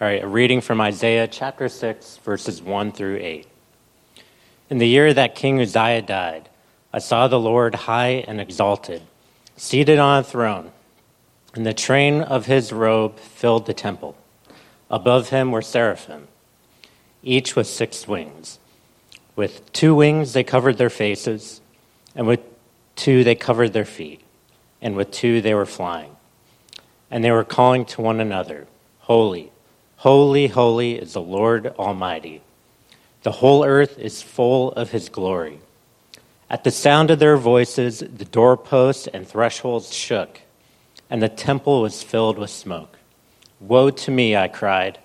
All right, a reading from Isaiah chapter 6, verses 1 through 8. In the year that King Uzziah died, I saw the Lord high and exalted, seated on a throne, and the train of his robe filled the temple. Above him were seraphim, each with six wings. With two wings they covered their faces, and with two they covered their feet, and with two they were flying. And they were calling to one another, Holy Holy, holy is the Lord Almighty. The whole earth is full of his glory. At the sound of their voices, the doorposts and thresholds shook, and the temple was filled with smoke. Woe to me, I cried.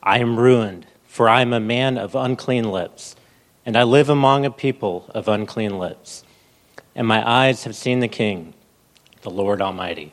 I am ruined, for I am a man of unclean lips, and I live among a people of unclean lips. And my eyes have seen the King, the Lord Almighty.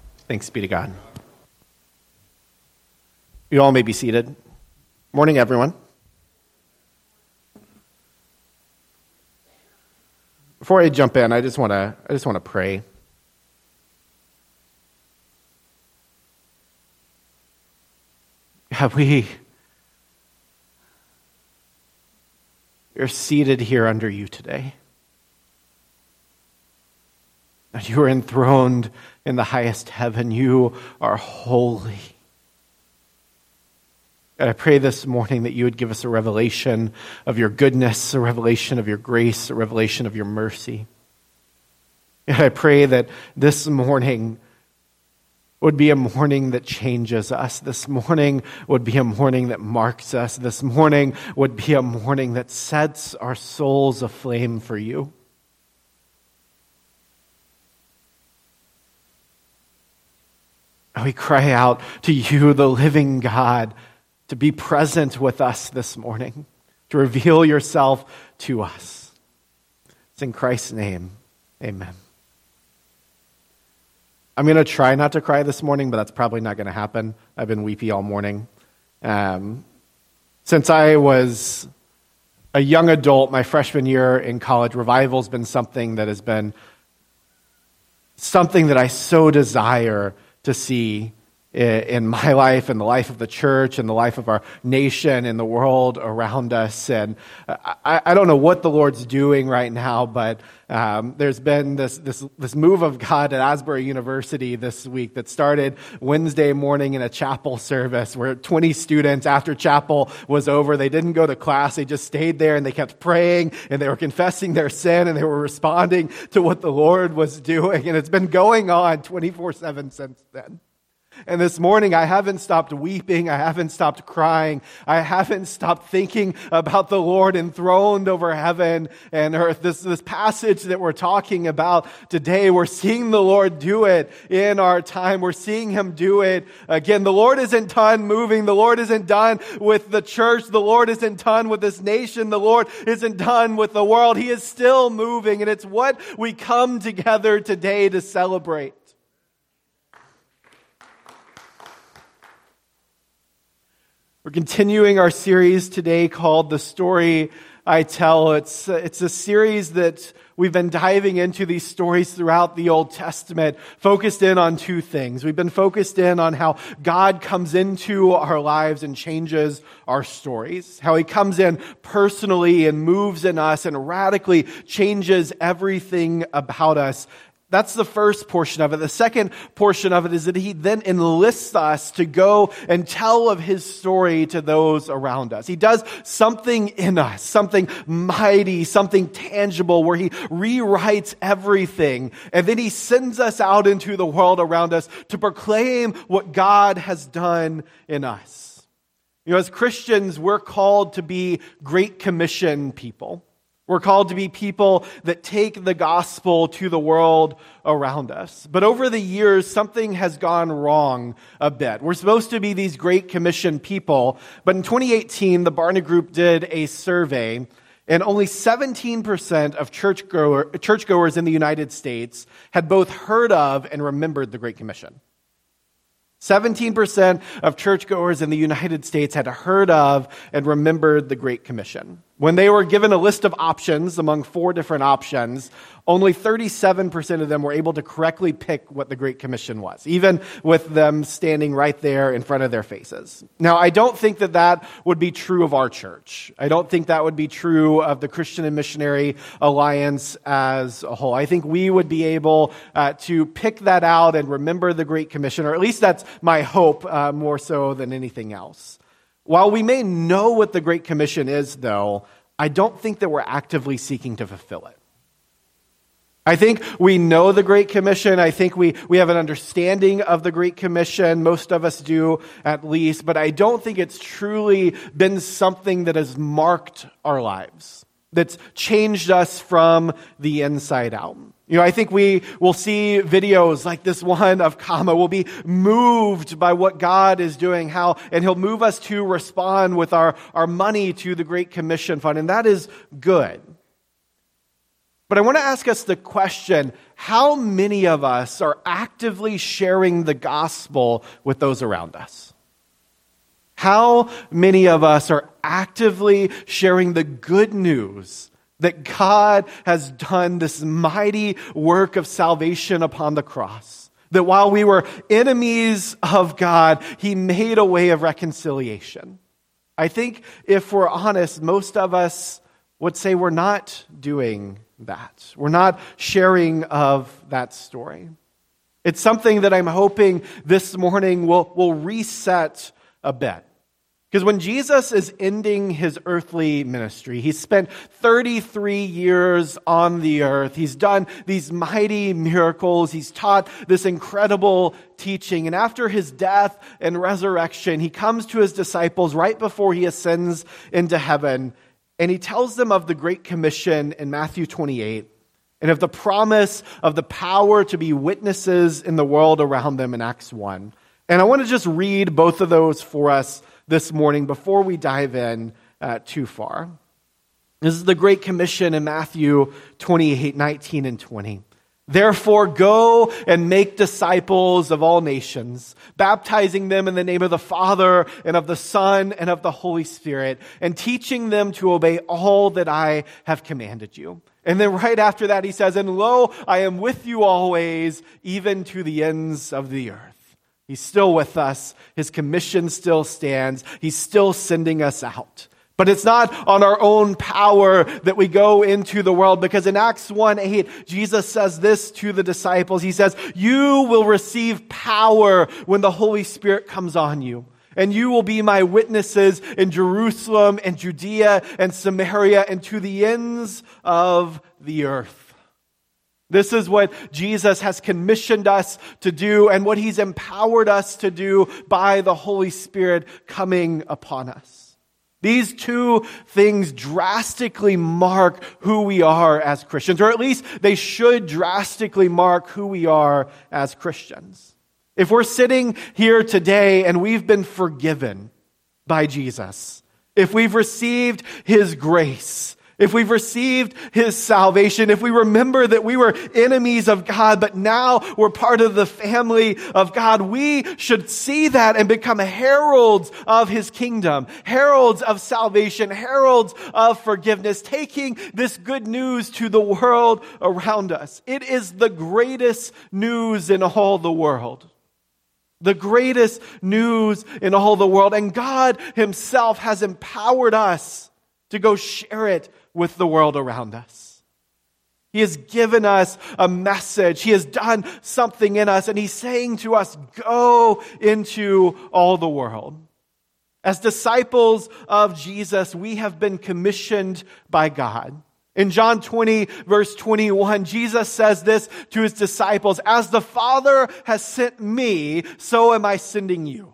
Thanks be to God. You all may be seated. Morning, everyone. Before I jump in, I just want to I just want to pray. Have we you're seated here under you today. And you are enthroned in the highest heaven. You are holy. And I pray this morning that you would give us a revelation of your goodness, a revelation of your grace, a revelation of your mercy. And I pray that this morning would be a morning that changes us. This morning would be a morning that marks us. This morning would be a morning that sets our souls aflame for you. We cry out to you, the living God, to be present with us this morning, to reveal yourself to us. It's in Christ's name. Amen. I'm going to try not to cry this morning, but that's probably not going to happen. I've been weepy all morning. Um, since I was a young adult, my freshman year in college, revival's been something that has been something that I so desire to see in my life and the life of the church and the life of our nation and the world around us. And I, I don't know what the Lord's doing right now, but um, there's been this, this, this move of God at Asbury University this week that started Wednesday morning in a chapel service where 20 students, after chapel was over, they didn't go to class. They just stayed there and they kept praying and they were confessing their sin and they were responding to what the Lord was doing. And it's been going on 24 7 since then. And this morning, I haven't stopped weeping. I haven't stopped crying. I haven't stopped thinking about the Lord enthroned over heaven and earth. This, this passage that we're talking about today, we're seeing the Lord do it in our time. We're seeing Him do it again. The Lord isn't done moving. The Lord isn't done with the church. The Lord isn't done with this nation. The Lord isn't done with the world. He is still moving. And it's what we come together today to celebrate. We're continuing our series today called The Story I Tell. It's, it's a series that we've been diving into these stories throughout the Old Testament, focused in on two things. We've been focused in on how God comes into our lives and changes our stories, how he comes in personally and moves in us and radically changes everything about us that's the first portion of it. The second portion of it is that he then enlists us to go and tell of his story to those around us. He does something in us, something mighty, something tangible where he rewrites everything. And then he sends us out into the world around us to proclaim what God has done in us. You know, as Christians, we're called to be Great Commission people. We're called to be people that take the gospel to the world around us. But over the years, something has gone wrong a bit. We're supposed to be these great commission people, but in 2018, the Barna Group did a survey and only 17% of churchgoer, churchgoers in the United States had both heard of and remembered the Great Commission. 17% of churchgoers in the United States had heard of and remembered the Great Commission. When they were given a list of options among four different options, only 37% of them were able to correctly pick what the Great Commission was, even with them standing right there in front of their faces. Now, I don't think that that would be true of our church. I don't think that would be true of the Christian and Missionary Alliance as a whole. I think we would be able uh, to pick that out and remember the Great Commission, or at least that's my hope uh, more so than anything else. While we may know what the Great Commission is, though, I don't think that we're actively seeking to fulfill it. I think we know the Great Commission. I think we, we have an understanding of the Great Commission. Most of us do, at least. But I don't think it's truly been something that has marked our lives, that's changed us from the inside out. You know, I think we will see videos like this one of Kama. We'll be moved by what God is doing, how, and He'll move us to respond with our, our money to the Great Commission Fund. And that is good. But I want to ask us the question how many of us are actively sharing the gospel with those around us? How many of us are actively sharing the good news that God has done this mighty work of salvation upon the cross. That while we were enemies of God, He made a way of reconciliation. I think if we're honest, most of us would say we're not doing that. We're not sharing of that story. It's something that I'm hoping this morning will, will reset a bit. Because when Jesus is ending his earthly ministry, he's spent 33 years on the earth. He's done these mighty miracles. He's taught this incredible teaching. And after his death and resurrection, he comes to his disciples right before he ascends into heaven. And he tells them of the Great Commission in Matthew 28 and of the promise of the power to be witnesses in the world around them in Acts 1. And I want to just read both of those for us this morning before we dive in uh, too far. This is the Great Commission in Matthew 28 19 and 20. Therefore, go and make disciples of all nations, baptizing them in the name of the Father and of the Son and of the Holy Spirit, and teaching them to obey all that I have commanded you. And then right after that, he says, And lo, I am with you always, even to the ends of the earth. He's still with us. His commission still stands. He's still sending us out. But it's not on our own power that we go into the world because in Acts 1 8, Jesus says this to the disciples. He says, You will receive power when the Holy Spirit comes on you. And you will be my witnesses in Jerusalem and Judea and Samaria and to the ends of the earth. This is what Jesus has commissioned us to do and what he's empowered us to do by the Holy Spirit coming upon us. These two things drastically mark who we are as Christians, or at least they should drastically mark who we are as Christians. If we're sitting here today and we've been forgiven by Jesus, if we've received his grace, if we've received his salvation, if we remember that we were enemies of God, but now we're part of the family of God, we should see that and become heralds of his kingdom, heralds of salvation, heralds of forgiveness, taking this good news to the world around us. It is the greatest news in all the world the greatest news in all the world. And God Himself has empowered us to go share it with the world around us. He has given us a message. He has done something in us, and He's saying to us, Go into all the world. As disciples of Jesus, we have been commissioned by God. In John 20, verse 21, Jesus says this to his disciples As the Father has sent me, so am I sending you.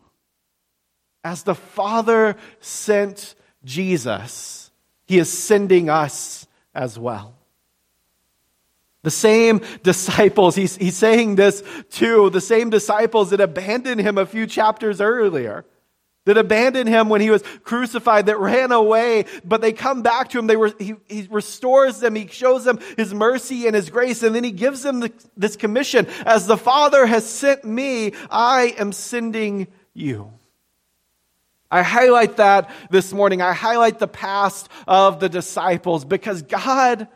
As the Father sent Jesus, he is sending us as well. The same disciples, he's, he's saying this to the same disciples that abandoned him a few chapters earlier, that abandoned him when he was crucified, that ran away, but they come back to him. They were, he, he restores them. He shows them his mercy and his grace, and then he gives them the, this commission. As the Father has sent me, I am sending you. I highlight that this morning. I highlight the past of the disciples because God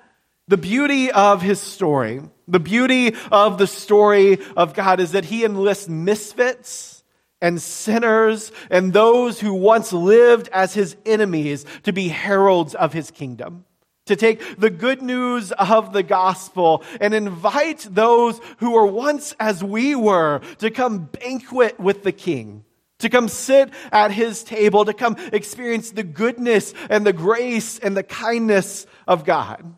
the beauty of his story, the beauty of the story of God is that he enlists misfits and sinners and those who once lived as his enemies to be heralds of his kingdom. To take the good news of the gospel and invite those who were once as we were to come banquet with the king to come sit at his table, to come experience the goodness and the grace and the kindness of God.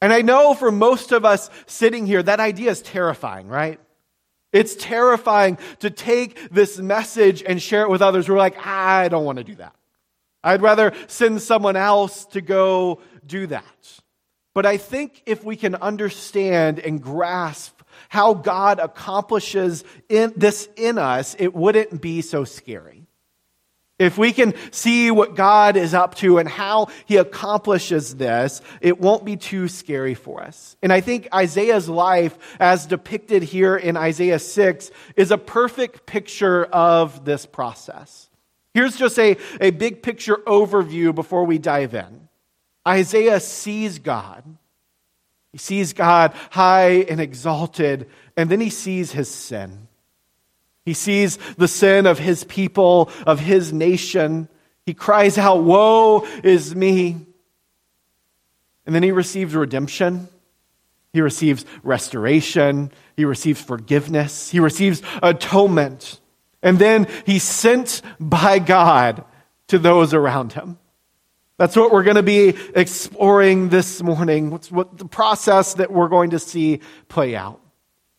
And I know for most of us sitting here, that idea is terrifying, right? It's terrifying to take this message and share it with others. We're like, I don't want to do that. I'd rather send someone else to go do that. But I think if we can understand and grasp how God accomplishes in, this in us, it wouldn't be so scary. If we can see what God is up to and how he accomplishes this, it won't be too scary for us. And I think Isaiah's life, as depicted here in Isaiah 6, is a perfect picture of this process. Here's just a, a big picture overview before we dive in. Isaiah sees God. He sees God high and exalted, and then he sees his sin. He sees the sin of his people, of his nation. He cries out, Woe is me. And then he receives redemption. He receives restoration. He receives forgiveness. He receives atonement. And then he's sent by God to those around him. That's what we're going to be exploring this morning. What's what the process that we're going to see play out.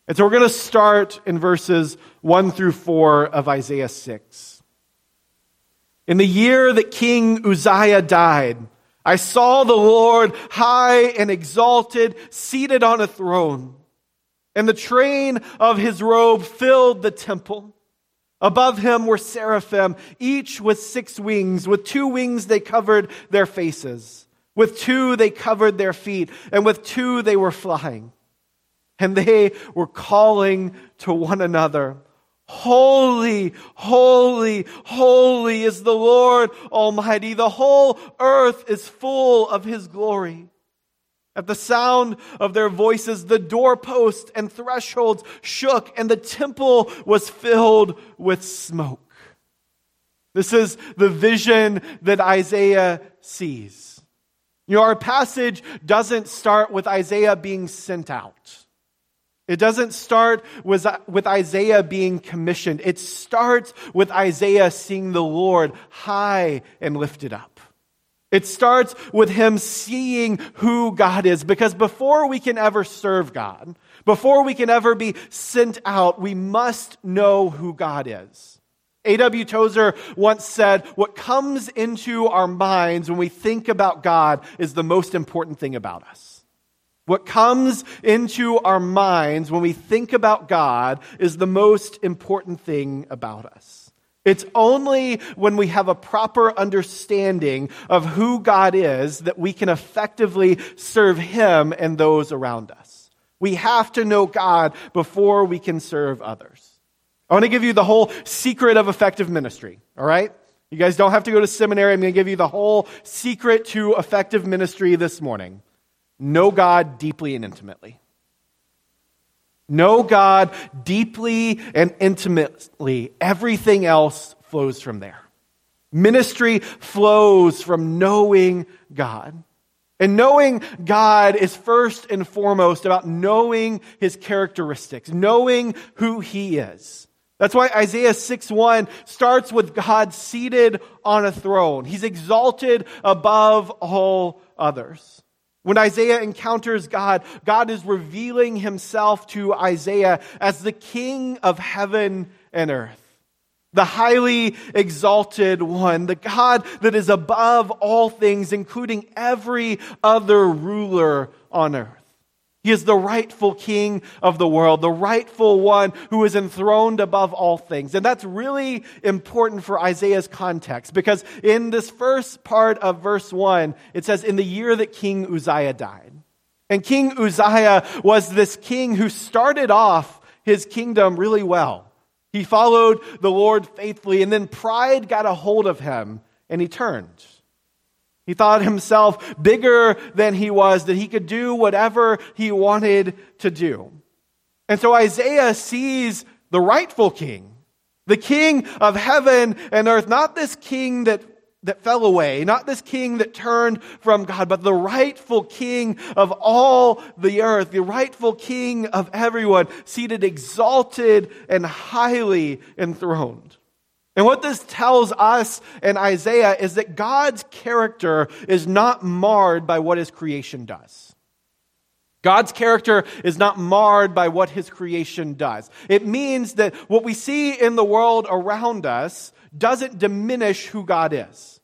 And so we're going to start in verses 1 through 4 of Isaiah 6. In the year that King Uzziah died, I saw the Lord high and exalted, seated on a throne, and the train of his robe filled the temple. Above him were seraphim, each with six wings. With two wings they covered their faces. With two they covered their feet, and with two they were flying. And they were calling to one another, Holy, holy, holy is the Lord Almighty. The whole earth is full of His glory. At the sound of their voices, the doorposts and thresholds shook, and the temple was filled with smoke. This is the vision that Isaiah sees. You know, our passage doesn't start with Isaiah being sent out. It doesn't start with, with Isaiah being commissioned. It starts with Isaiah seeing the Lord high and lifted up. It starts with him seeing who God is because before we can ever serve God, before we can ever be sent out, we must know who God is. A.W. Tozer once said, What comes into our minds when we think about God is the most important thing about us. What comes into our minds when we think about God is the most important thing about us. It's only when we have a proper understanding of who God is that we can effectively serve Him and those around us. We have to know God before we can serve others. I want to give you the whole secret of effective ministry, all right? You guys don't have to go to seminary. I'm going to give you the whole secret to effective ministry this morning. Know God deeply and intimately. Know God deeply and intimately. Everything else flows from there. Ministry flows from knowing God. And knowing God is first and foremost about knowing his characteristics, knowing who he is. That's why Isaiah 6 1 starts with God seated on a throne. He's exalted above all others. When Isaiah encounters God, God is revealing himself to Isaiah as the king of heaven and earth. the highly exalted one, the God that is above all things, including every other ruler on earth. He is the rightful king of the world, the rightful one who is enthroned above all things. And that's really important for Isaiah's context because in this first part of verse 1, it says, In the year that King Uzziah died. And King Uzziah was this king who started off his kingdom really well. He followed the Lord faithfully, and then pride got a hold of him, and he turned. He thought himself bigger than he was, that he could do whatever he wanted to do. And so Isaiah sees the rightful king, the king of heaven and earth, not this king that that fell away, not this king that turned from God, but the rightful king of all the earth, the rightful king of everyone, seated exalted and highly enthroned. And what this tells us in Isaiah is that God's character is not marred by what his creation does. God's character is not marred by what his creation does. It means that what we see in the world around us doesn't diminish who God is.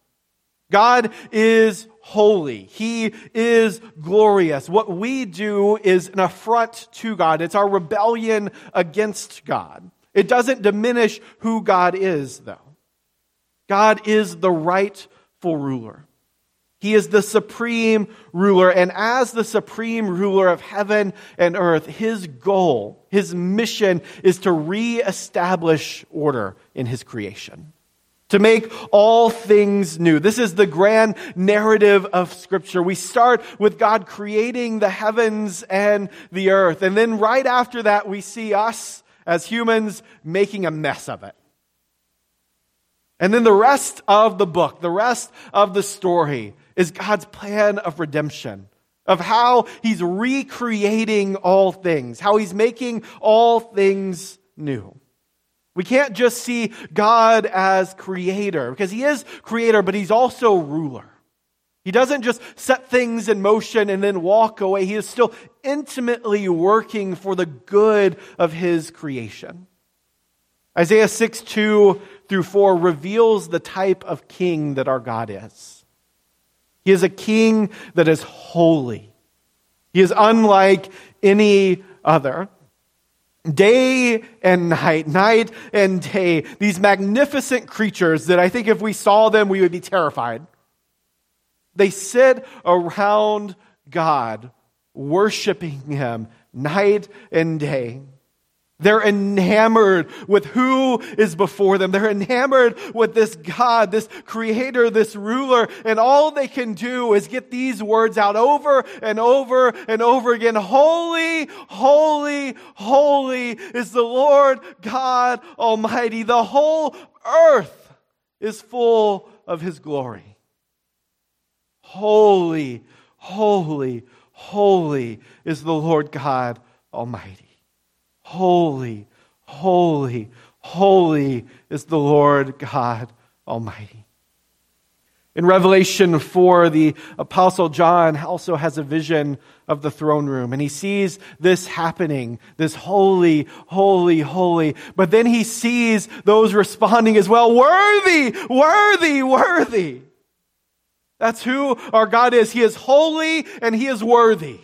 God is holy. He is glorious. What we do is an affront to God. It's our rebellion against God. It doesn't diminish who God is, though. God is the rightful ruler. He is the supreme ruler. And as the supreme ruler of heaven and earth, his goal, his mission is to reestablish order in his creation to make all things new. This is the grand narrative of Scripture. We start with God creating the heavens and the earth. And then right after that, we see us as humans making a mess of it. And then the rest of the book, the rest of the story, is God's plan of redemption, of how He's recreating all things, how He's making all things new. We can't just see God as creator, because He is creator, but He's also ruler. He doesn't just set things in motion and then walk away. He is still intimately working for the good of His creation. Isaiah 6 2 through 4 reveals the type of king that our God is. He is a king that is holy. He is unlike any other. Day and night, night and day, these magnificent creatures that I think if we saw them, we would be terrified. They sit around God, worshiping Him night and day. They're enamored with who is before them. They're enamored with this God, this creator, this ruler, and all they can do is get these words out over and over and over again. Holy, holy, holy is the Lord God Almighty. The whole earth is full of His glory. Holy, holy, holy is the Lord God Almighty. Holy, holy, holy is the Lord God Almighty. In Revelation 4, the Apostle John also has a vision of the throne room, and he sees this happening, this holy, holy, holy. But then he sees those responding as well worthy, worthy, worthy. That's who our God is. He is holy and he is worthy.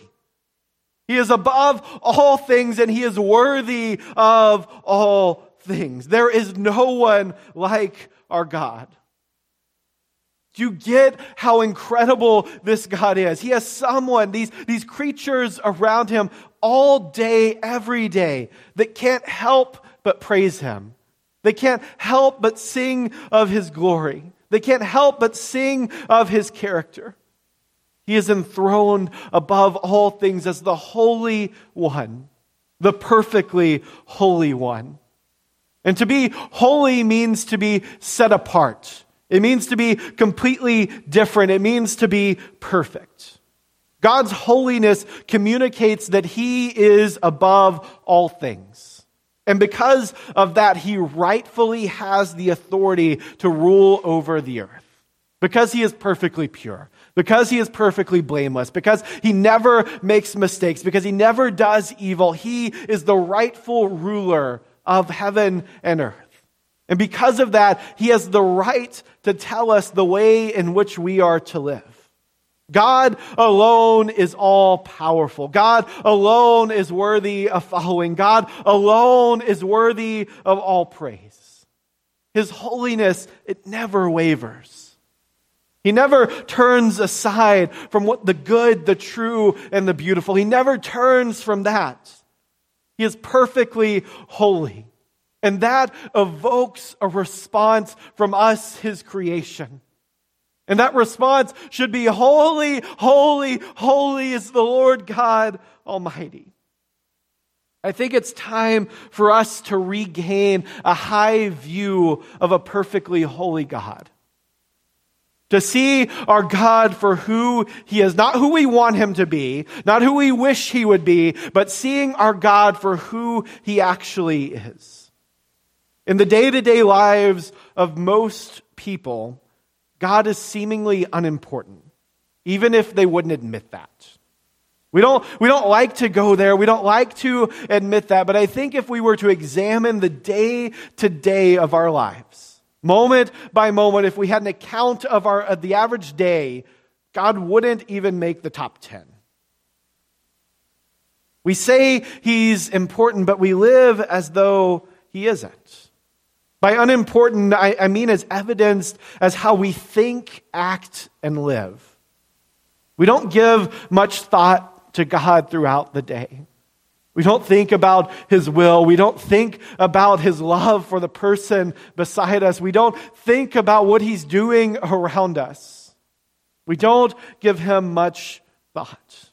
He is above all things and he is worthy of all things. There is no one like our God. Do you get how incredible this God is? He has someone, these, these creatures around him all day, every day, that can't help but praise him. They can't help but sing of his glory. They can't help but sing of his character. He is enthroned above all things as the Holy One, the perfectly holy one. And to be holy means to be set apart. It means to be completely different. It means to be perfect. God's holiness communicates that He is above all things. And because of that, He rightfully has the authority to rule over the earth. Because He is perfectly pure because he is perfectly blameless, because he never makes mistakes, because he never does evil, he is the rightful ruler of heaven and earth. And because of that, he has the right to tell us the way in which we are to live. God alone is all powerful. God alone is worthy of following. God alone is worthy of all praise. His holiness, it never wavers. He never turns aside from what the good, the true, and the beautiful. He never turns from that. He is perfectly holy. And that evokes a response from us, his creation. And that response should be holy, holy, holy is the Lord God Almighty. I think it's time for us to regain a high view of a perfectly holy God. To see our God for who He is, not who we want Him to be, not who we wish He would be, but seeing our God for who He actually is. In the day to day lives of most people, God is seemingly unimportant, even if they wouldn't admit that. We don't, we don't like to go there. We don't like to admit that. But I think if we were to examine the day to day of our lives, moment by moment, if we had an account of, our, of the average day, God wouldn't even make the top 10. We say he's important, but we live as though he isn't. By unimportant, I, I mean as evidenced as how we think, act, and live. We don't give much thought to God throughout the day. We don't think about His will. We don't think about His love for the person beside us. We don't think about what He's doing around us. We don't give Him much thought.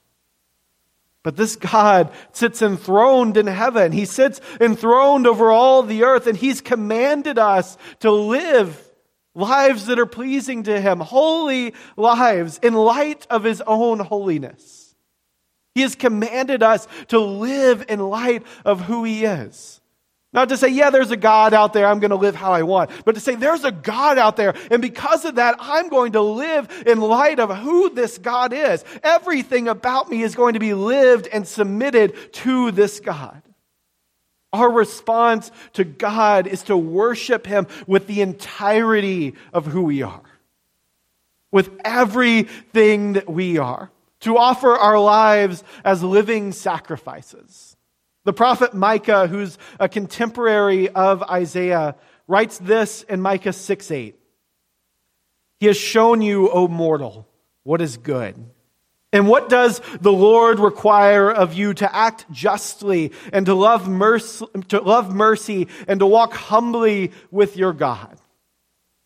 But this God sits enthroned in heaven. He sits enthroned over all the earth, and He's commanded us to live lives that are pleasing to Him, holy lives in light of His own holiness. He has commanded us to live in light of who He is. Not to say, yeah, there's a God out there, I'm going to live how I want, but to say, there's a God out there, and because of that, I'm going to live in light of who this God is. Everything about me is going to be lived and submitted to this God. Our response to God is to worship Him with the entirety of who we are, with everything that we are, to offer our lives as living sacrifices the prophet Micah, who's a contemporary of Isaiah, writes this in Micah 6 8. He has shown you, O mortal, what is good. And what does the Lord require of you to act justly and to love mercy, to love mercy and to walk humbly with your God?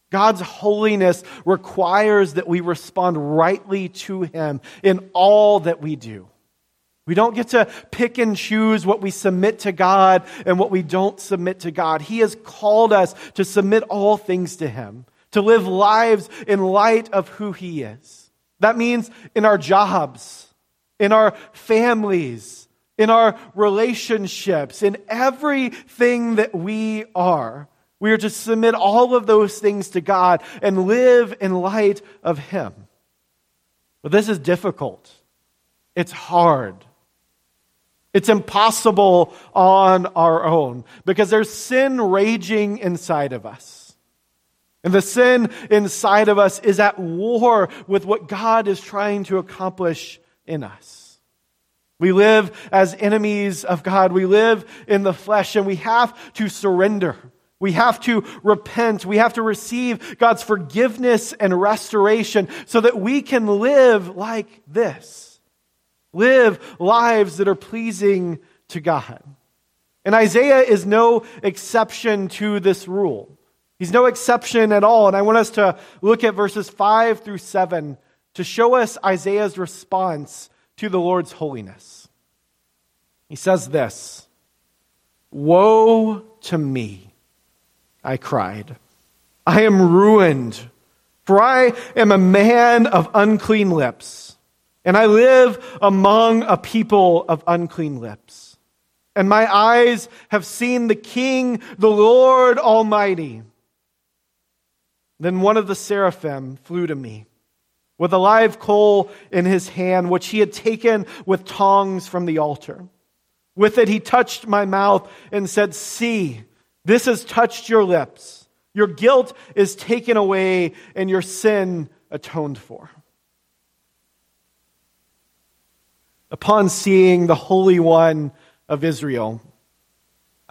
God's holiness requires that we respond rightly to Him in all that we do. We don't get to pick and choose what we submit to God and what we don't submit to God. He has called us to submit all things to Him, to live lives in light of who He is. That means in our jobs, in our families, in our relationships, in everything that we are. We are to submit all of those things to God and live in light of Him. But this is difficult. It's hard. It's impossible on our own because there's sin raging inside of us. And the sin inside of us is at war with what God is trying to accomplish in us. We live as enemies of God. We live in the flesh and we have to surrender. We have to repent. We have to receive God's forgiveness and restoration so that we can live like this. Live lives that are pleasing to God. And Isaiah is no exception to this rule. He's no exception at all. And I want us to look at verses 5 through 7 to show us Isaiah's response to the Lord's holiness. He says this Woe to me, I cried. I am ruined, for I am a man of unclean lips and I live among a people of unclean lips. And my eyes have seen the King, the Lord Almighty. Then one of the seraphim flew to me with a live coal in his hand, which he had taken with tongs from the altar. With it, he touched my mouth and said, See, this has touched your lips. Your guilt is taken away and your sin atoned for. Upon seeing the Holy One of Israel,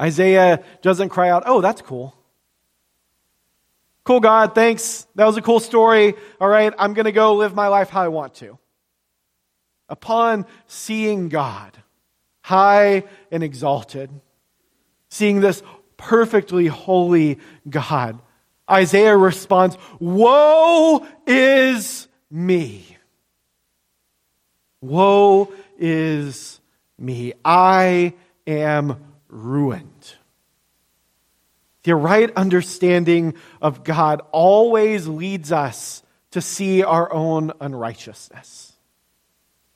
Isaiah doesn't cry out, Oh, that's cool. Cool, God, thanks. That was a cool story. All right, I'm going to go live my life how I want to. Upon seeing God, high and exalted, seeing this perfectly holy God, Isaiah responds, Woe is me. Woe is me. I am ruined. The right understanding of God always leads us to see our own unrighteousness.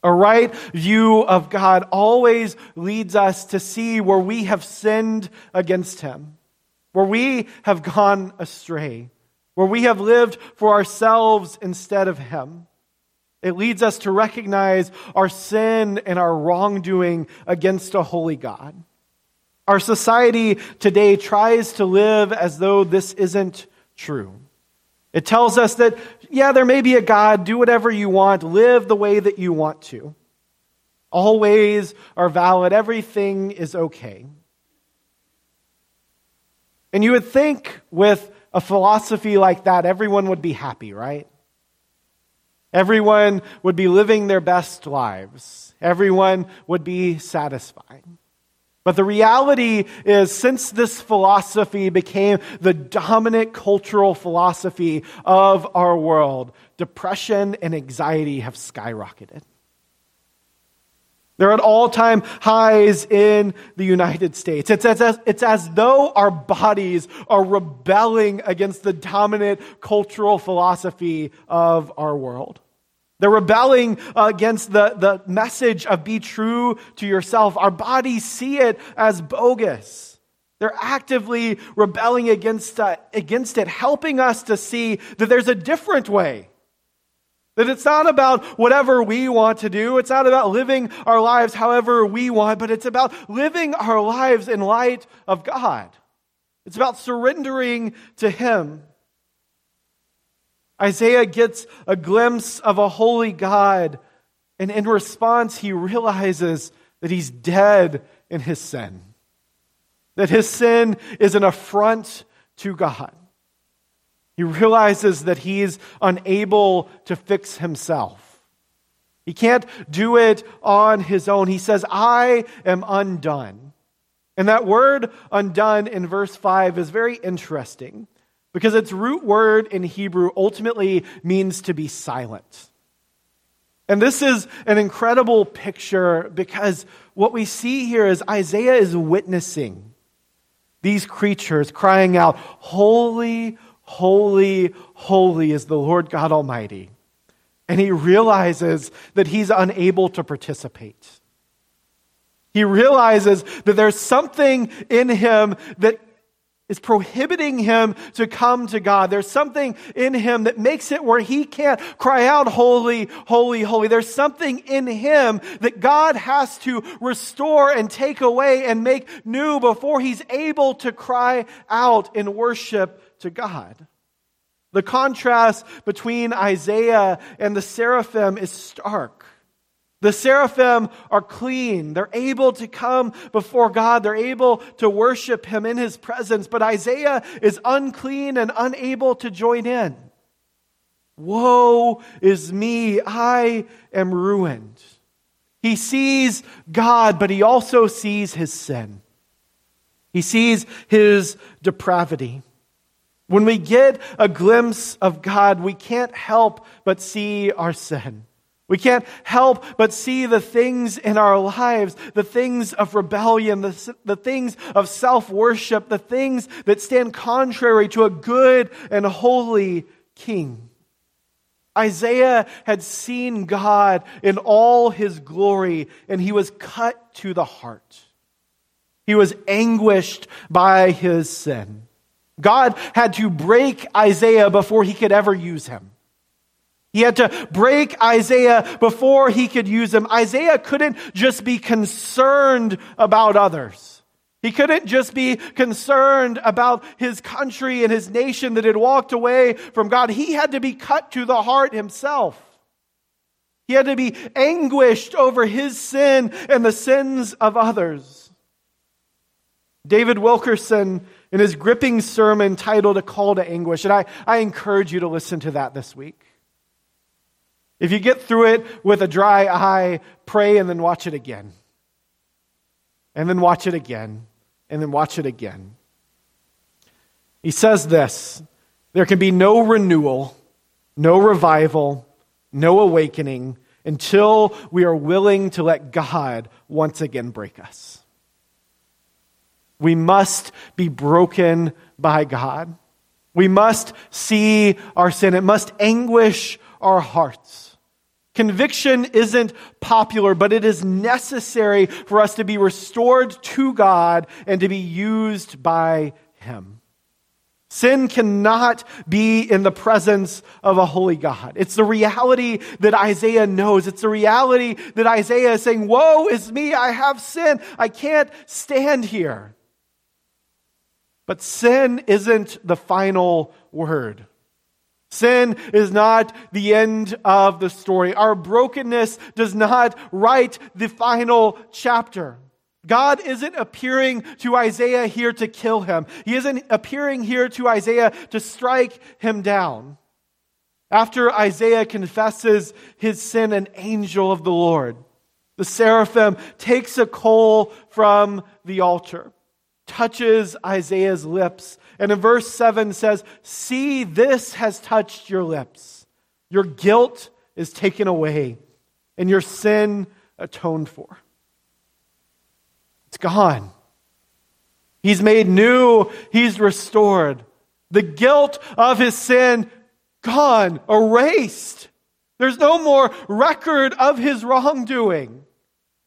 A right view of God always leads us to see where we have sinned against Him, where we have gone astray, where we have lived for ourselves instead of Him. It leads us to recognize our sin and our wrongdoing against a holy God. Our society today tries to live as though this isn't true. It tells us that, yeah, there may be a God, do whatever you want, live the way that you want to. All ways are valid, everything is okay. And you would think with a philosophy like that, everyone would be happy, right? Everyone would be living their best lives. Everyone would be satisfied. But the reality is, since this philosophy became the dominant cultural philosophy of our world, depression and anxiety have skyrocketed. They're at all time highs in the United States. It's as, it's as though our bodies are rebelling against the dominant cultural philosophy of our world. They're rebelling against the, the message of be true to yourself. Our bodies see it as bogus. They're actively rebelling against, uh, against it, helping us to see that there's a different way. That it's not about whatever we want to do. It's not about living our lives however we want, but it's about living our lives in light of God. It's about surrendering to Him. Isaiah gets a glimpse of a holy God, and in response, he realizes that he's dead in his sin, that his sin is an affront to God. He realizes that he's unable to fix himself. He can't do it on his own. He says, I am undone. And that word undone in verse 5 is very interesting because its root word in Hebrew ultimately means to be silent. And this is an incredible picture because what we see here is Isaiah is witnessing these creatures crying out, Holy, holy, holy is the Lord God Almighty. And he realizes that he's unable to participate. He realizes that there's something in him that is prohibiting him to come to God. There's something in him that makes it where he can't cry out, Holy, holy, holy. There's something in him that God has to restore and take away and make new before he's able to cry out in worship to God. The contrast between Isaiah and the seraphim is stark. The seraphim are clean. They're able to come before God. They're able to worship Him in His presence. But Isaiah is unclean and unable to join in. Woe is me. I am ruined. He sees God, but he also sees his sin. He sees his depravity. When we get a glimpse of God, we can't help but see our sin. We can't help but see the things in our lives, the things of rebellion, the, the things of self worship, the things that stand contrary to a good and holy king. Isaiah had seen God in all his glory, and he was cut to the heart. He was anguished by his sin. God had to break Isaiah before he could ever use him. He had to break Isaiah before he could use him. Isaiah couldn't just be concerned about others. He couldn't just be concerned about his country and his nation that had walked away from God. He had to be cut to the heart himself. He had to be anguished over his sin and the sins of others. David Wilkerson, in his gripping sermon titled A Call to Anguish, and I, I encourage you to listen to that this week. If you get through it with a dry eye, pray and then watch it again. And then watch it again. And then watch it again. He says this there can be no renewal, no revival, no awakening until we are willing to let God once again break us. We must be broken by God. We must see our sin. It must anguish our hearts. Conviction isn't popular, but it is necessary for us to be restored to God and to be used by Him. Sin cannot be in the presence of a holy God. It's the reality that Isaiah knows. It's the reality that Isaiah is saying, Woe is me, I have sinned. I can't stand here. But sin isn't the final word. Sin is not the end of the story. Our brokenness does not write the final chapter. God isn't appearing to Isaiah here to kill him. He isn't appearing here to Isaiah to strike him down. After Isaiah confesses his sin, an angel of the Lord, the seraphim, takes a coal from the altar touches Isaiah's lips. And in verse 7 says, See, this has touched your lips. Your guilt is taken away, and your sin atoned for. It's gone. He's made new, he's restored. The guilt of his sin gone, erased. There's no more record of his wrongdoing.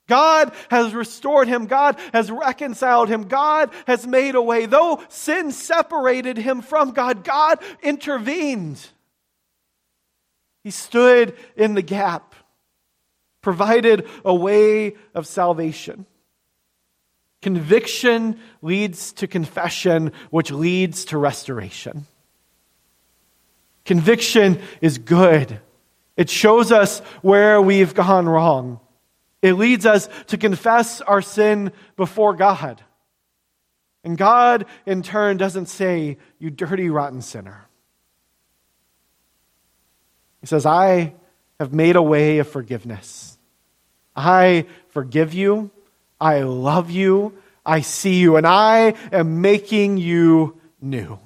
God has restored him. God has reconciled him. God has made a way. Though sin separated him from God, God intervened. He stood in the gap, provided a way of salvation. Conviction leads to confession, which leads to restoration. Conviction is good. It shows us where we've gone wrong. It leads us to confess our sin before God. And God, in turn, doesn't say, You dirty, rotten sinner. He says, I have made a way of forgiveness. I forgive you. I love you. I see you. And I am making you new.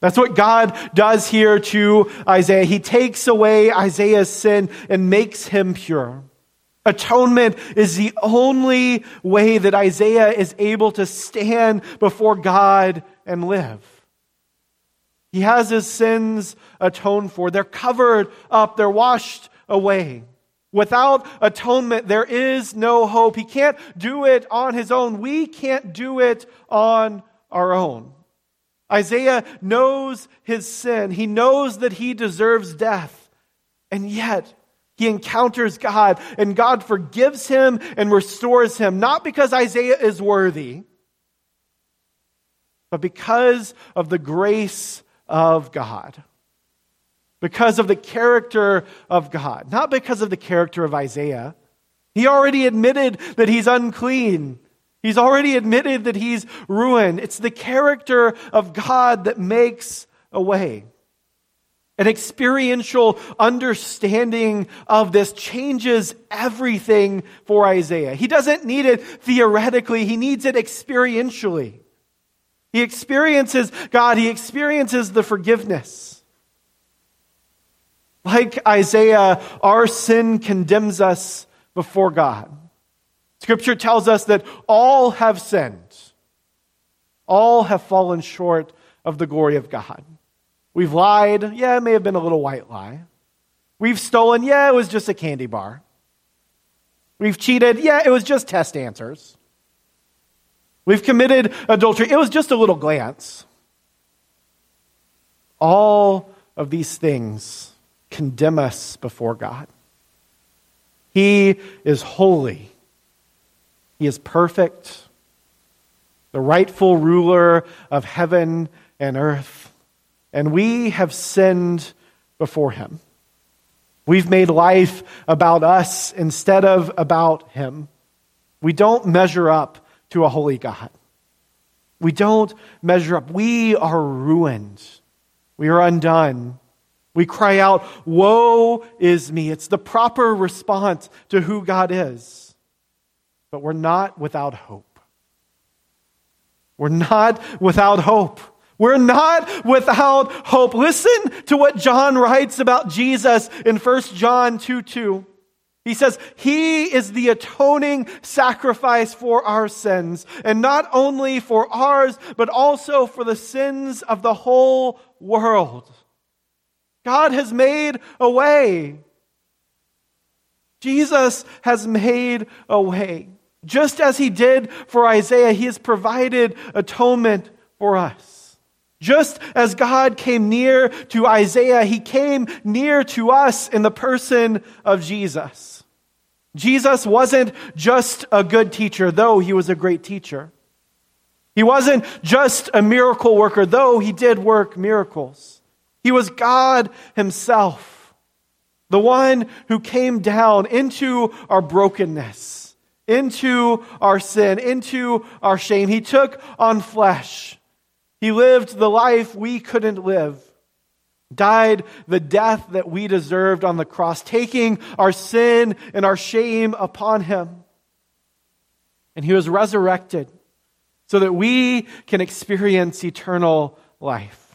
That's what God does here to Isaiah. He takes away Isaiah's sin and makes him pure. Atonement is the only way that Isaiah is able to stand before God and live. He has his sins atoned for. They're covered up, they're washed away. Without atonement, there is no hope. He can't do it on his own. We can't do it on our own. Isaiah knows his sin. He knows that he deserves death. And yet, he encounters God, and God forgives him and restores him, not because Isaiah is worthy, but because of the grace of God. Because of the character of God, not because of the character of Isaiah. He already admitted that he's unclean. He's already admitted that he's ruined. It's the character of God that makes a way. An experiential understanding of this changes everything for Isaiah. He doesn't need it theoretically, he needs it experientially. He experiences God, he experiences the forgiveness. Like Isaiah, our sin condemns us before God. Scripture tells us that all have sinned, all have fallen short of the glory of God. We've lied. Yeah, it may have been a little white lie. We've stolen. Yeah, it was just a candy bar. We've cheated. Yeah, it was just test answers. We've committed adultery. It was just a little glance. All of these things condemn us before God. He is holy. He is perfect. the rightful ruler of heaven and earth. And we have sinned before him. We've made life about us instead of about him. We don't measure up to a holy God. We don't measure up. We are ruined. We are undone. We cry out, Woe is me. It's the proper response to who God is. But we're not without hope. We're not without hope. We're not without hope. Listen to what John writes about Jesus in 1 John 2 2. He says, He is the atoning sacrifice for our sins, and not only for ours, but also for the sins of the whole world. God has made a way. Jesus has made a way. Just as he did for Isaiah, he has provided atonement for us. Just as God came near to Isaiah, he came near to us in the person of Jesus. Jesus wasn't just a good teacher, though he was a great teacher. He wasn't just a miracle worker, though he did work miracles. He was God himself, the one who came down into our brokenness into our sin, into our shame. He took on flesh. He lived the life we couldn't live, died the death that we deserved on the cross, taking our sin and our shame upon him. And he was resurrected so that we can experience eternal life.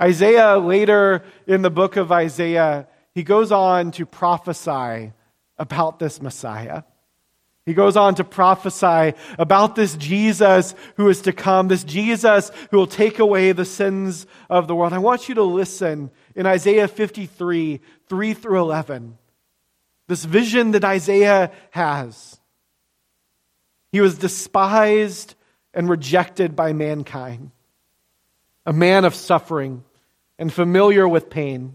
Isaiah, later in the book of Isaiah, he goes on to prophesy about this Messiah. He goes on to prophesy about this Jesus who is to come, this Jesus who will take away the sins of the world. I want you to listen in Isaiah 53, 3 through 11. This vision that Isaiah has. He was despised and rejected by mankind, a man of suffering and familiar with pain.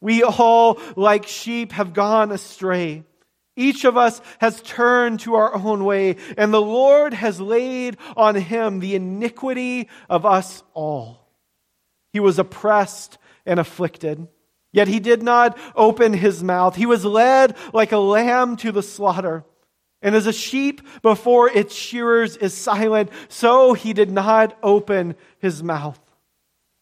We all, like sheep, have gone astray. Each of us has turned to our own way, and the Lord has laid on him the iniquity of us all. He was oppressed and afflicted, yet he did not open his mouth. He was led like a lamb to the slaughter. And as a sheep before its shearers is silent, so he did not open his mouth.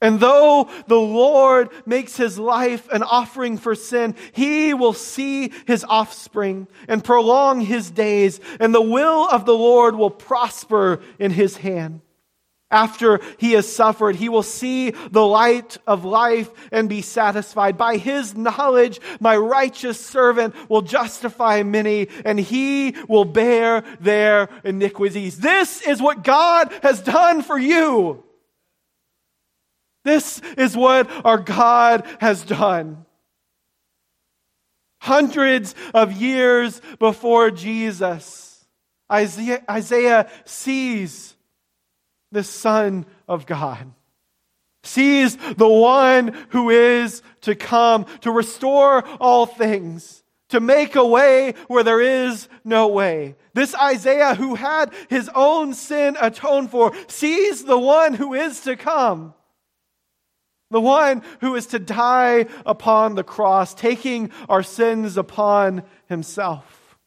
And though the Lord makes his life an offering for sin, he will see his offspring and prolong his days, and the will of the Lord will prosper in his hand. After he has suffered, he will see the light of life and be satisfied. By his knowledge, my righteous servant will justify many, and he will bear their iniquities. This is what God has done for you. This is what our God has done. Hundreds of years before Jesus, Isaiah, Isaiah sees the Son of God sees the one who is to come to restore all things, to make a way where there is no way. This Isaiah, who had his own sin atoned for, sees the one who is to come the one who is to die upon the cross, taking our sins upon himself.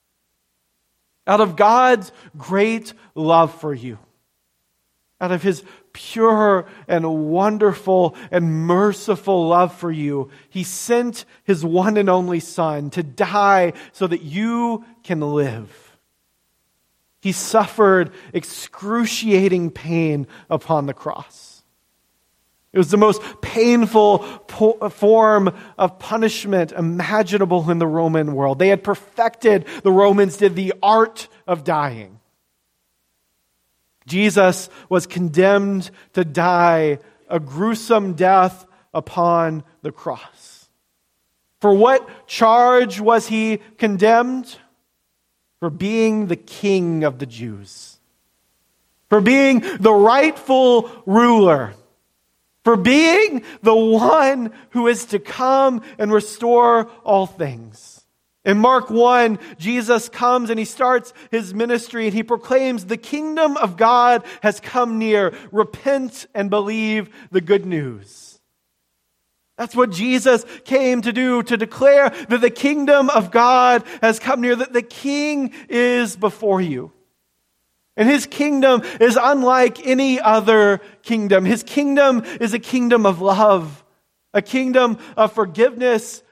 Out of God's great love for you, out of his pure and wonderful and merciful love for you, he sent his one and only Son to die so that you can live. He suffered excruciating pain upon the cross. It was the most painful po- form of punishment imaginable in the Roman world. They had perfected, the Romans did, the art of dying. Jesus was condemned to die a gruesome death upon the cross. For what charge was he condemned? For being the king of the Jews. For being the rightful ruler. For being the one who is to come and restore all things. In Mark 1, Jesus comes and he starts his ministry and he proclaims, The kingdom of God has come near. Repent and believe the good news. That's what Jesus came to do, to declare that the kingdom of God has come near, that the king is before you. And his kingdom is unlike any other kingdom. His kingdom is a kingdom of love, a kingdom of forgiveness,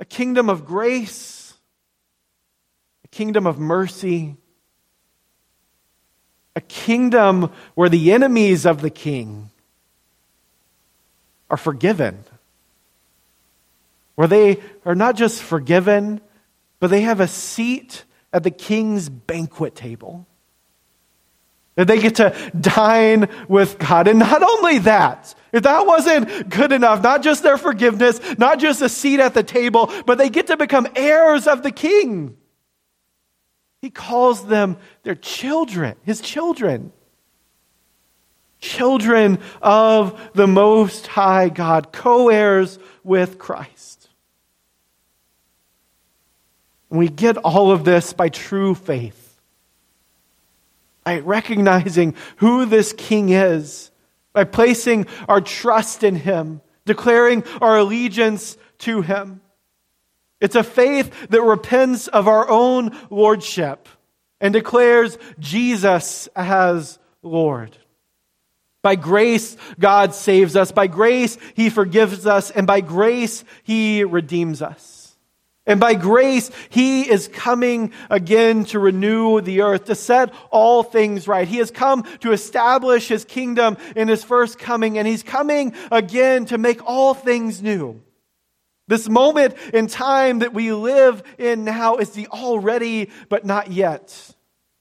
a kingdom of grace, a kingdom of mercy, a kingdom where the enemies of the king are forgiven, where they are not just forgiven, but they have a seat at the king's banquet table. That they get to dine with God. And not only that, if that wasn't good enough, not just their forgiveness, not just a seat at the table, but they get to become heirs of the king. He calls them their children, his children. Children of the Most High God, co heirs with Christ. We get all of this by true faith by recognizing who this king is, by placing our trust in him, declaring our allegiance to him. It's a faith that repents of our own lordship and declares Jesus as Lord. By grace, God saves us. By grace, He forgives us. And by grace, He redeems us. And by grace, He is coming again to renew the earth, to set all things right. He has come to establish His kingdom in His first coming, and He's coming again to make all things new. This moment in time that we live in now is the already but not yet.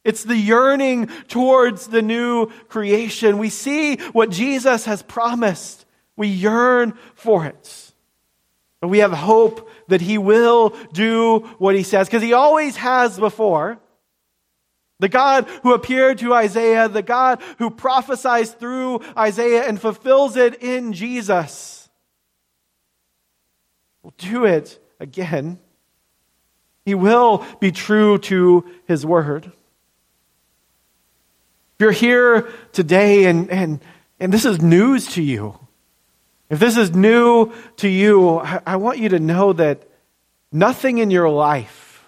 It's the yearning towards the new creation. We see what Jesus has promised. We yearn for it. But we have hope that he will do what he says, because he always has before. The God who appeared to Isaiah, the God who prophesies through Isaiah and fulfills it in Jesus, will do it again. He will be true to his word. If you're here today and, and, and this is news to you, if this is new to you, I want you to know that nothing in your life,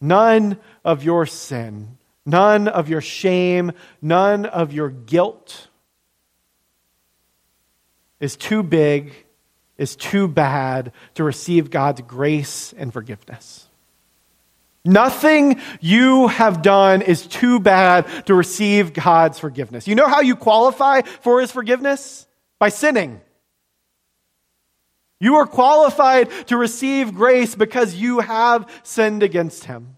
none of your sin, none of your shame, none of your guilt is too big, is too bad to receive God's grace and forgiveness. Nothing you have done is too bad to receive God's forgiveness. You know how you qualify for His forgiveness? By sinning. You are qualified to receive grace because you have sinned against him.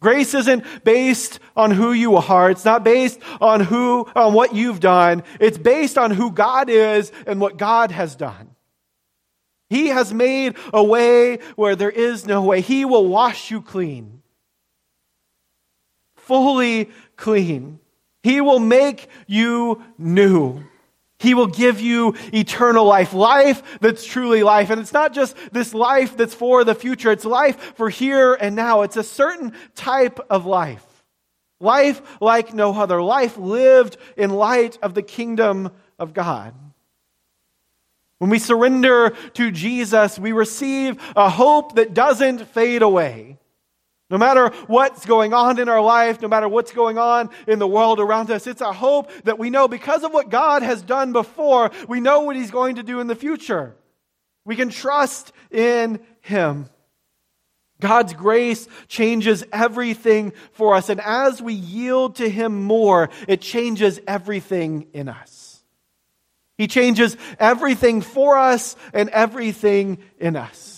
Grace isn't based on who you are. It's not based on who, on what you've done. It's based on who God is and what God has done. He has made a way where there is no way. He will wash you clean. Fully clean. He will make you new. He will give you eternal life, life that's truly life. And it's not just this life that's for the future, it's life for here and now. It's a certain type of life. Life like no other. Life lived in light of the kingdom of God. When we surrender to Jesus, we receive a hope that doesn't fade away. No matter what's going on in our life, no matter what's going on in the world around us, it's our hope that we know because of what God has done before, we know what He's going to do in the future. We can trust in Him. God's grace changes everything for us. And as we yield to Him more, it changes everything in us. He changes everything for us and everything in us.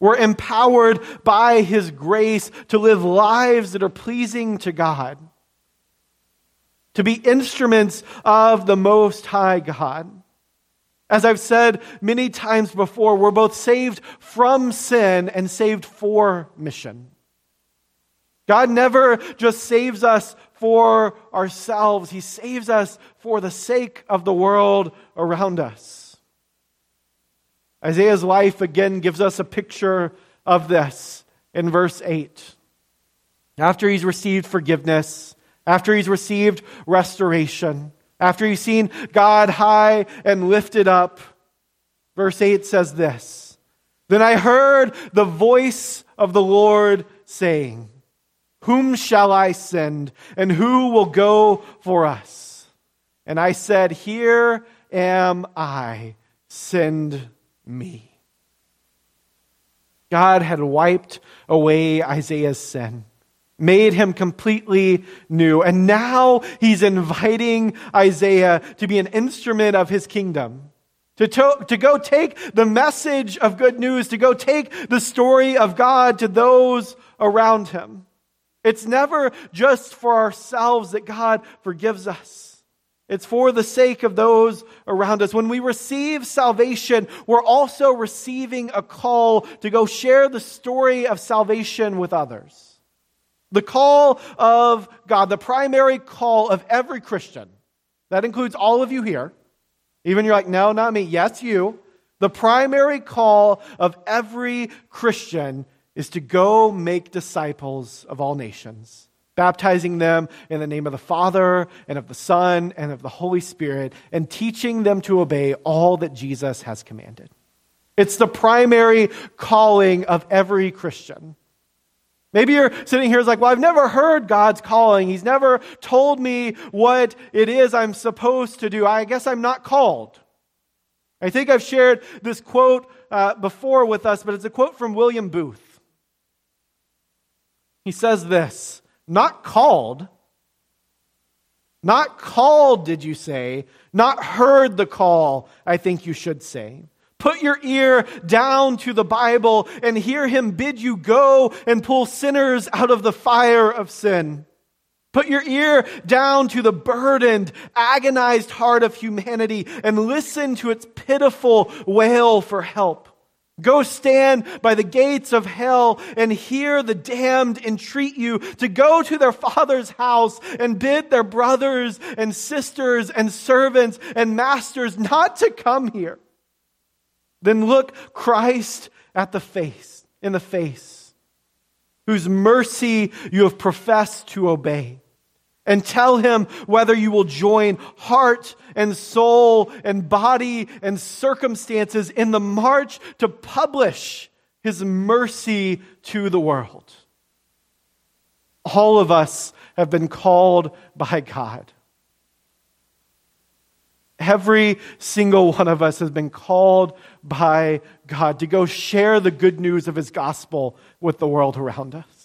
We're empowered by His grace to live lives that are pleasing to God, to be instruments of the Most High God. As I've said many times before, we're both saved from sin and saved for mission. God never just saves us for ourselves, He saves us for the sake of the world around us. Isaiah's life again gives us a picture of this in verse 8. After he's received forgiveness, after he's received restoration, after he's seen God high and lifted up, verse 8 says this Then I heard the voice of the Lord saying, Whom shall I send, and who will go for us? And I said, Here am I, send me. God had wiped away Isaiah's sin, made him completely new, and now he's inviting Isaiah to be an instrument of his kingdom. To, to, to go take the message of good news, to go take the story of God to those around him. It's never just for ourselves that God forgives us. It's for the sake of those around us. When we receive salvation, we're also receiving a call to go share the story of salvation with others. The call of God, the primary call of every Christian, that includes all of you here. Even you're like, no, not me. Yes, you. The primary call of every Christian is to go make disciples of all nations baptizing them in the name of the Father and of the Son and of the Holy Spirit, and teaching them to obey all that Jesus has commanded. It's the primary calling of every Christian. Maybe you're sitting here like, well, I've never heard God's calling. He's never told me what it is I'm supposed to do. I guess I'm not called. I think I've shared this quote uh, before with us, but it's a quote from William Booth. He says this not called. Not called, did you say? Not heard the call, I think you should say. Put your ear down to the Bible and hear him bid you go and pull sinners out of the fire of sin. Put your ear down to the burdened, agonized heart of humanity and listen to its pitiful wail for help. Go stand by the gates of hell and hear the damned entreat you to go to their father's house and bid their brothers and sisters and servants and masters not to come here. Then look Christ at the face, in the face, whose mercy you have professed to obey and tell him whether you will join heart and soul and body and circumstances in the march to publish his mercy to the world. All of us have been called by God. Every single one of us has been called by God to go share the good news of his gospel with the world around us.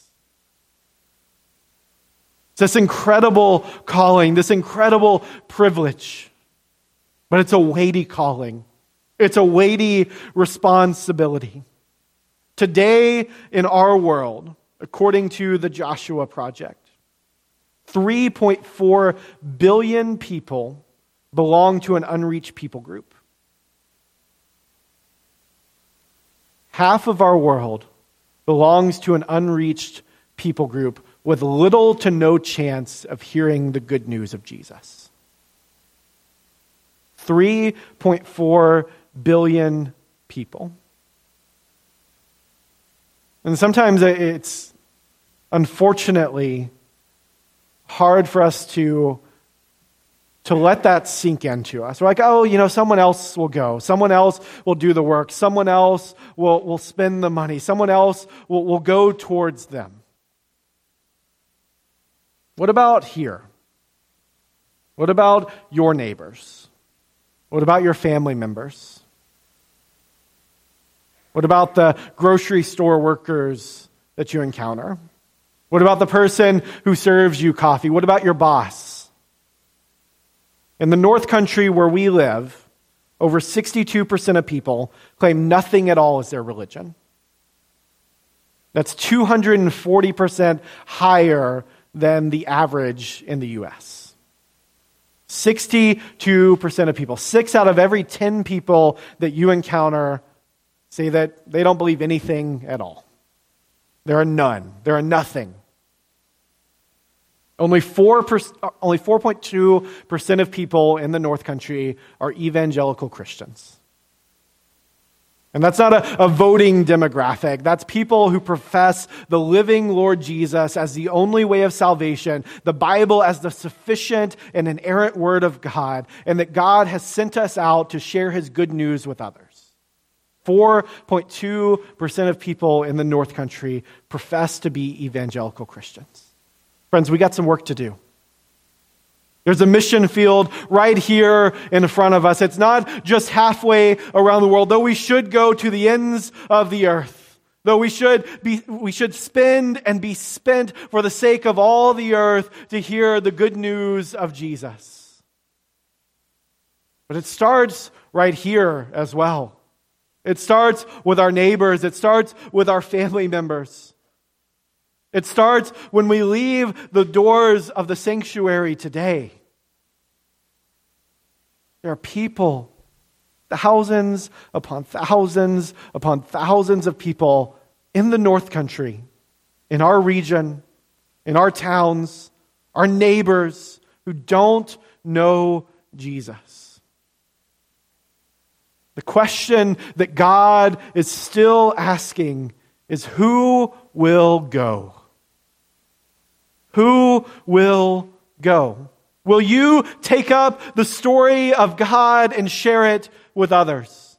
This incredible calling, this incredible privilege. But it's a weighty calling, it's a weighty responsibility. Today, in our world, according to the Joshua Project, 3.4 billion people belong to an unreached people group. Half of our world belongs to an unreached people group with little to no chance of hearing the good news of Jesus. 3.4 billion people. And sometimes it's unfortunately hard for us to, to let that sink into us. We're like, oh, you know, someone else will go. Someone else will do the work. Someone else will, will spend the money. Someone else will, will go towards them. What about here? What about your neighbors? What about your family members? What about the grocery store workers that you encounter? What about the person who serves you coffee? What about your boss? In the North Country where we live, over 62% of people claim nothing at all as their religion. That's 240% higher than the average in the US. 62% of people, six out of every 10 people that you encounter, say that they don't believe anything at all. There are none, there are nothing. Only, 4 only 4.2% of people in the North Country are evangelical Christians. And that's not a, a, voting demographic. That's people who profess the living Lord Jesus as the only way of salvation, the Bible as the sufficient and inerrant word of God, and that God has sent us out to share his good news with others. 4.2% of people in the North Country profess to be evangelical Christians. Friends, we got some work to do. There's a mission field right here in front of us. It's not just halfway around the world, though we should go to the ends of the earth. Though we should be, we should spend and be spent for the sake of all the earth to hear the good news of Jesus. But it starts right here as well. It starts with our neighbors. It starts with our family members. It starts when we leave the doors of the sanctuary today. There are people, thousands upon thousands upon thousands of people in the North Country, in our region, in our towns, our neighbors who don't know Jesus. The question that God is still asking is who will go? Who will go? Will you take up the story of God and share it with others?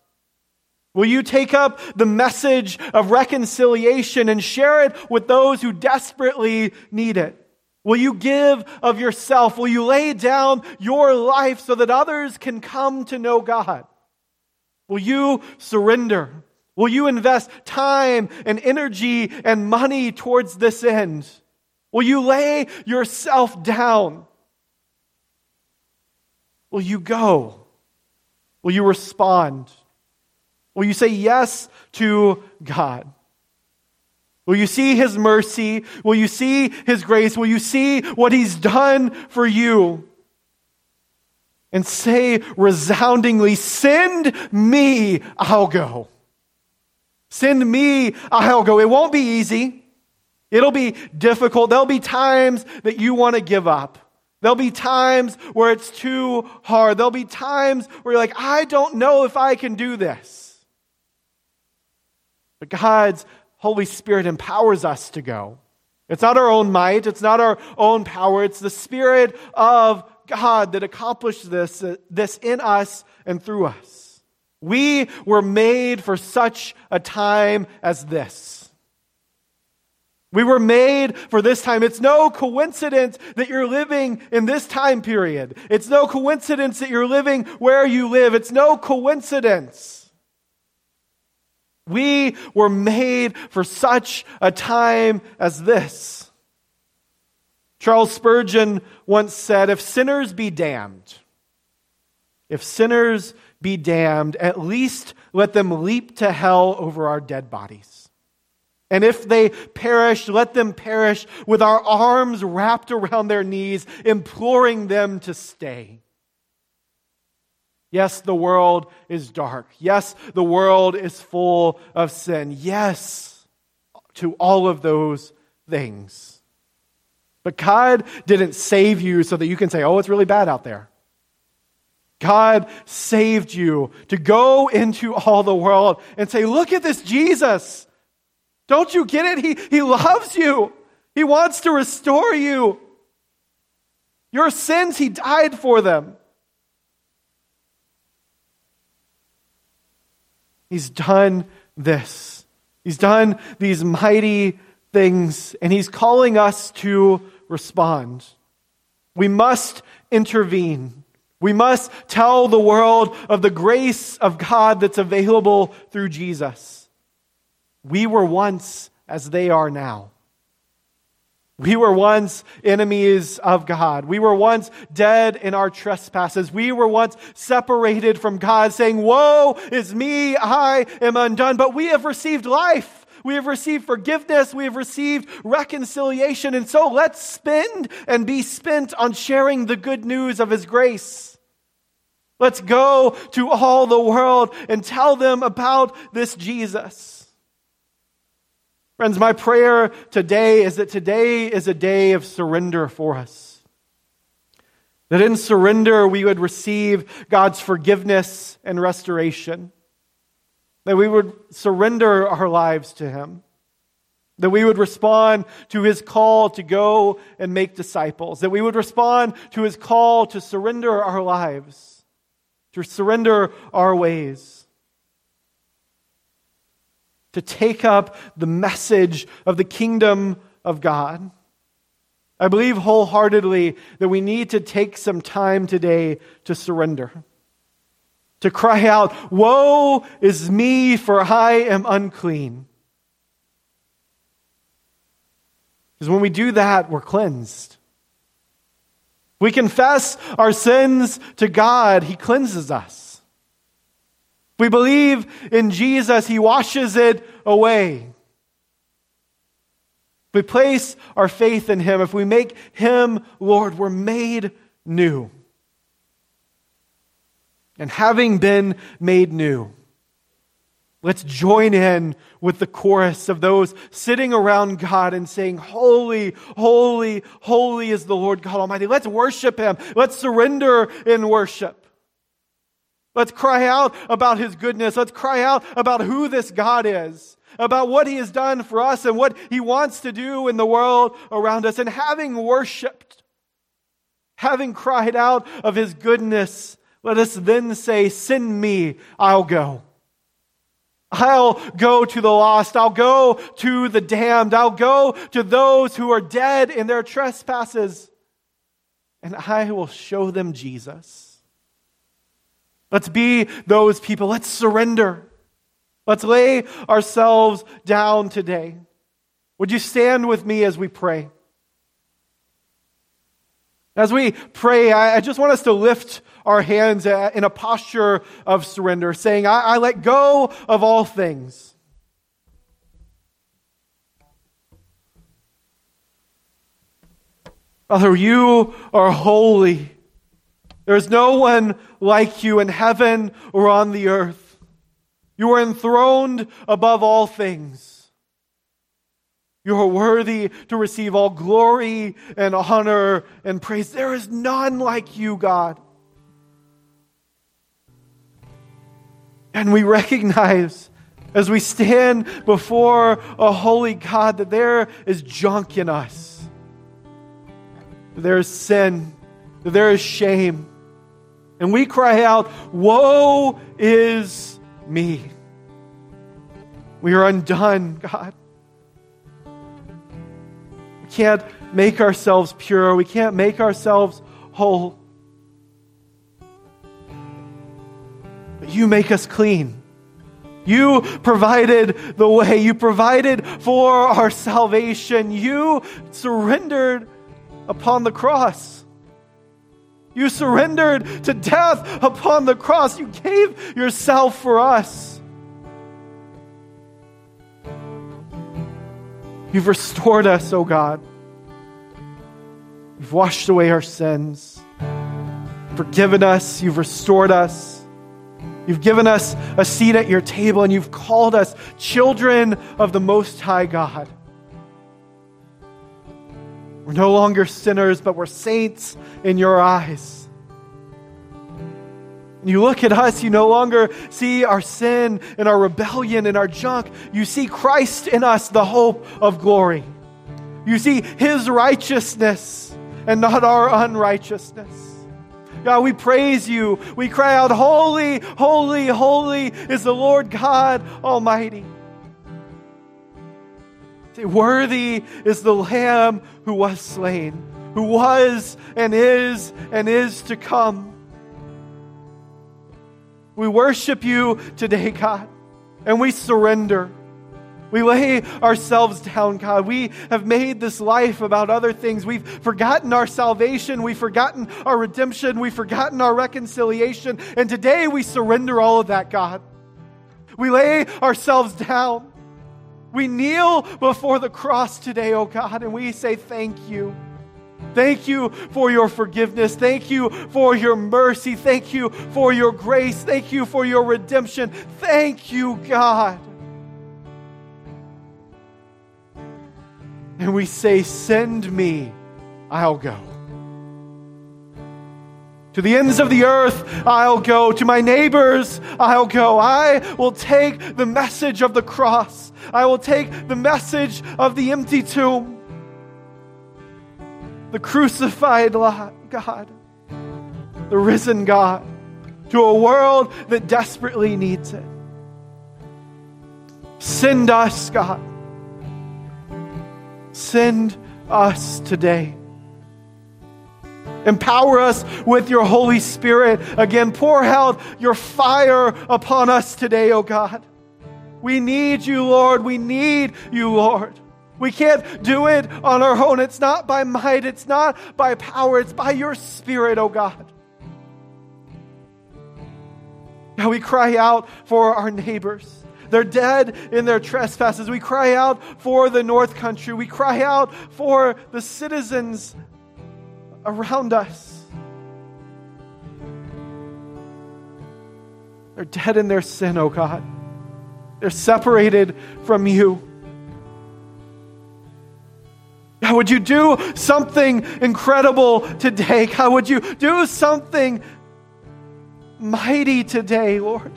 Will you take up the message of reconciliation and share it with those who desperately need it? Will you give of yourself? Will you lay down your life so that others can come to know God? Will you surrender? Will you invest time and energy and money towards this end? Will you lay yourself down? Will you go? Will you respond? Will you say yes to God? Will you see His mercy? Will you see His grace? Will you see what He's done for you? And say resoundingly, Send me, I'll go. Send me, I'll go. It won't be easy. It'll be difficult. There'll be times that you want to give up. There'll be times where it's too hard. There'll be times where you're like, I don't know if I can do this. But God's Holy Spirit empowers us to go. It's not our own might, it's not our own power, it's the Spirit of God that accomplished this, uh, this in us and through us. We were made for such a time as this. We were made for this time. It's no coincidence that you're living in this time period. It's no coincidence that you're living where you live. It's no coincidence. We were made for such a time as this. Charles Spurgeon once said, If sinners be damned, if sinners be damned, at least let them leap to hell over our dead bodies. And if they perish, let them perish with our arms wrapped around their knees, imploring them to stay. Yes, the world is dark. Yes, the world is full of sin. Yes, to all of those things. But God didn't save you so that you can say, oh, it's really bad out there. God saved you to go into all the world and say, look at this Jesus. Don't you get it? He, he loves you. He wants to restore you. Your sins, He died for them. He's done this. He's done these mighty things, and He's calling us to respond. We must intervene. We must tell the world of the grace of God that's available through Jesus. We were once as they are now. We were once enemies of God. We were once dead in our trespasses. We were once separated from God, saying, Woe is me, I am undone. But we have received life. We have received forgiveness. We have received reconciliation. And so let's spend and be spent on sharing the good news of His grace. Let's go to all the world and tell them about this Jesus. Friends, my prayer today is that today is a day of surrender for us. That in surrender we would receive God's forgiveness and restoration. That we would surrender our lives to Him. That we would respond to His call to go and make disciples. That we would respond to His call to surrender our lives, to surrender our ways to take up the message of the kingdom of God. I believe wholeheartedly that we need to take some time today to surrender. To cry out, Woe is me, for I am unclean. Because when we do that, we're cleansed. We confess our sins to God, He cleanses us. If we believe in Jesus, He washes it away. If we place our faith in Him, if we make Him Lord, we're made new. And having been made new, let's join in with the chorus of those sitting around God and saying, Holy, holy, holy is the Lord God Almighty. Let's worship Him. Let's surrender in worship. Let's cry out about his goodness. Let's cry out about who this God is, about what he has done for us and what he wants to do in the world around us. And having worshiped, having cried out of his goodness, let us then say, Send me, I'll go. I'll go to the lost. I'll go to the damned. I'll go to those who are dead in their trespasses. And I will show them Jesus. Let's be those people. Let's surrender. Let's lay ourselves down today. Would you stand with me as we pray? As we pray, I just want us to lift our hands in a posture of surrender, saying, I, I let go of all things. Father, you are holy. There is no one like you in heaven or on the earth. You are enthroned above all things. You are worthy to receive all glory and honor and praise. There is none like you, God. And we recognize as we stand before a holy God that there is junk in us. There is sin. There is shame. And we cry out, Woe is me. We are undone, God. We can't make ourselves pure. We can't make ourselves whole. But you make us clean. You provided the way. You provided for our salvation. You surrendered upon the cross. You surrendered to death upon the cross. You gave yourself for us. You've restored us, O oh God. You've washed away our sins, forgiven us, you've restored us. You've given us a seat at your table, and you've called us children of the Most High God. We're no longer sinners, but we're saints in your eyes. And you look at us, you no longer see our sin and our rebellion and our junk. You see Christ in us, the hope of glory. You see his righteousness and not our unrighteousness. God, we praise you. We cry out, Holy, holy, holy is the Lord God Almighty. Say, Worthy is the Lamb who was slain, who was and is and is to come. We worship you today, God, and we surrender. We lay ourselves down, God. We have made this life about other things. We've forgotten our salvation. We've forgotten our redemption. We've forgotten our reconciliation. And today we surrender all of that, God. We lay ourselves down. We kneel before the cross today, oh God, and we say thank you. Thank you for your forgiveness. Thank you for your mercy. Thank you for your grace. Thank you for your redemption. Thank you, God. And we say, Send me, I'll go. To the ends of the earth, I'll go. To my neighbors, I'll go. I will take the message of the cross. I will take the message of the empty tomb, the crucified God, the risen God, to a world that desperately needs it. Send us, God. Send us today. Empower us with your Holy Spirit. Again, pour out your fire upon us today, O oh God. We need you, Lord. We need you, Lord. We can't do it on our own. It's not by might, it's not by power, it's by your Spirit, O oh God. Now we cry out for our neighbors. They're dead in their trespasses. We cry out for the North Country. We cry out for the citizens around us. They're dead in their sin, oh God. They're separated from you. God, would you do something incredible today? God, would you do something mighty today, Lord?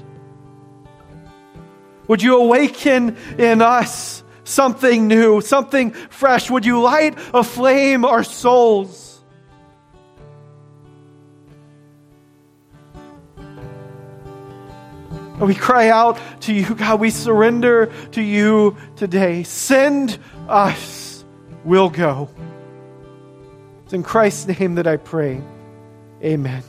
Would you awaken in us something new, something fresh? Would you light aflame our souls? We cry out to you, God. We surrender to you today. Send us, we'll go. It's in Christ's name that I pray. Amen.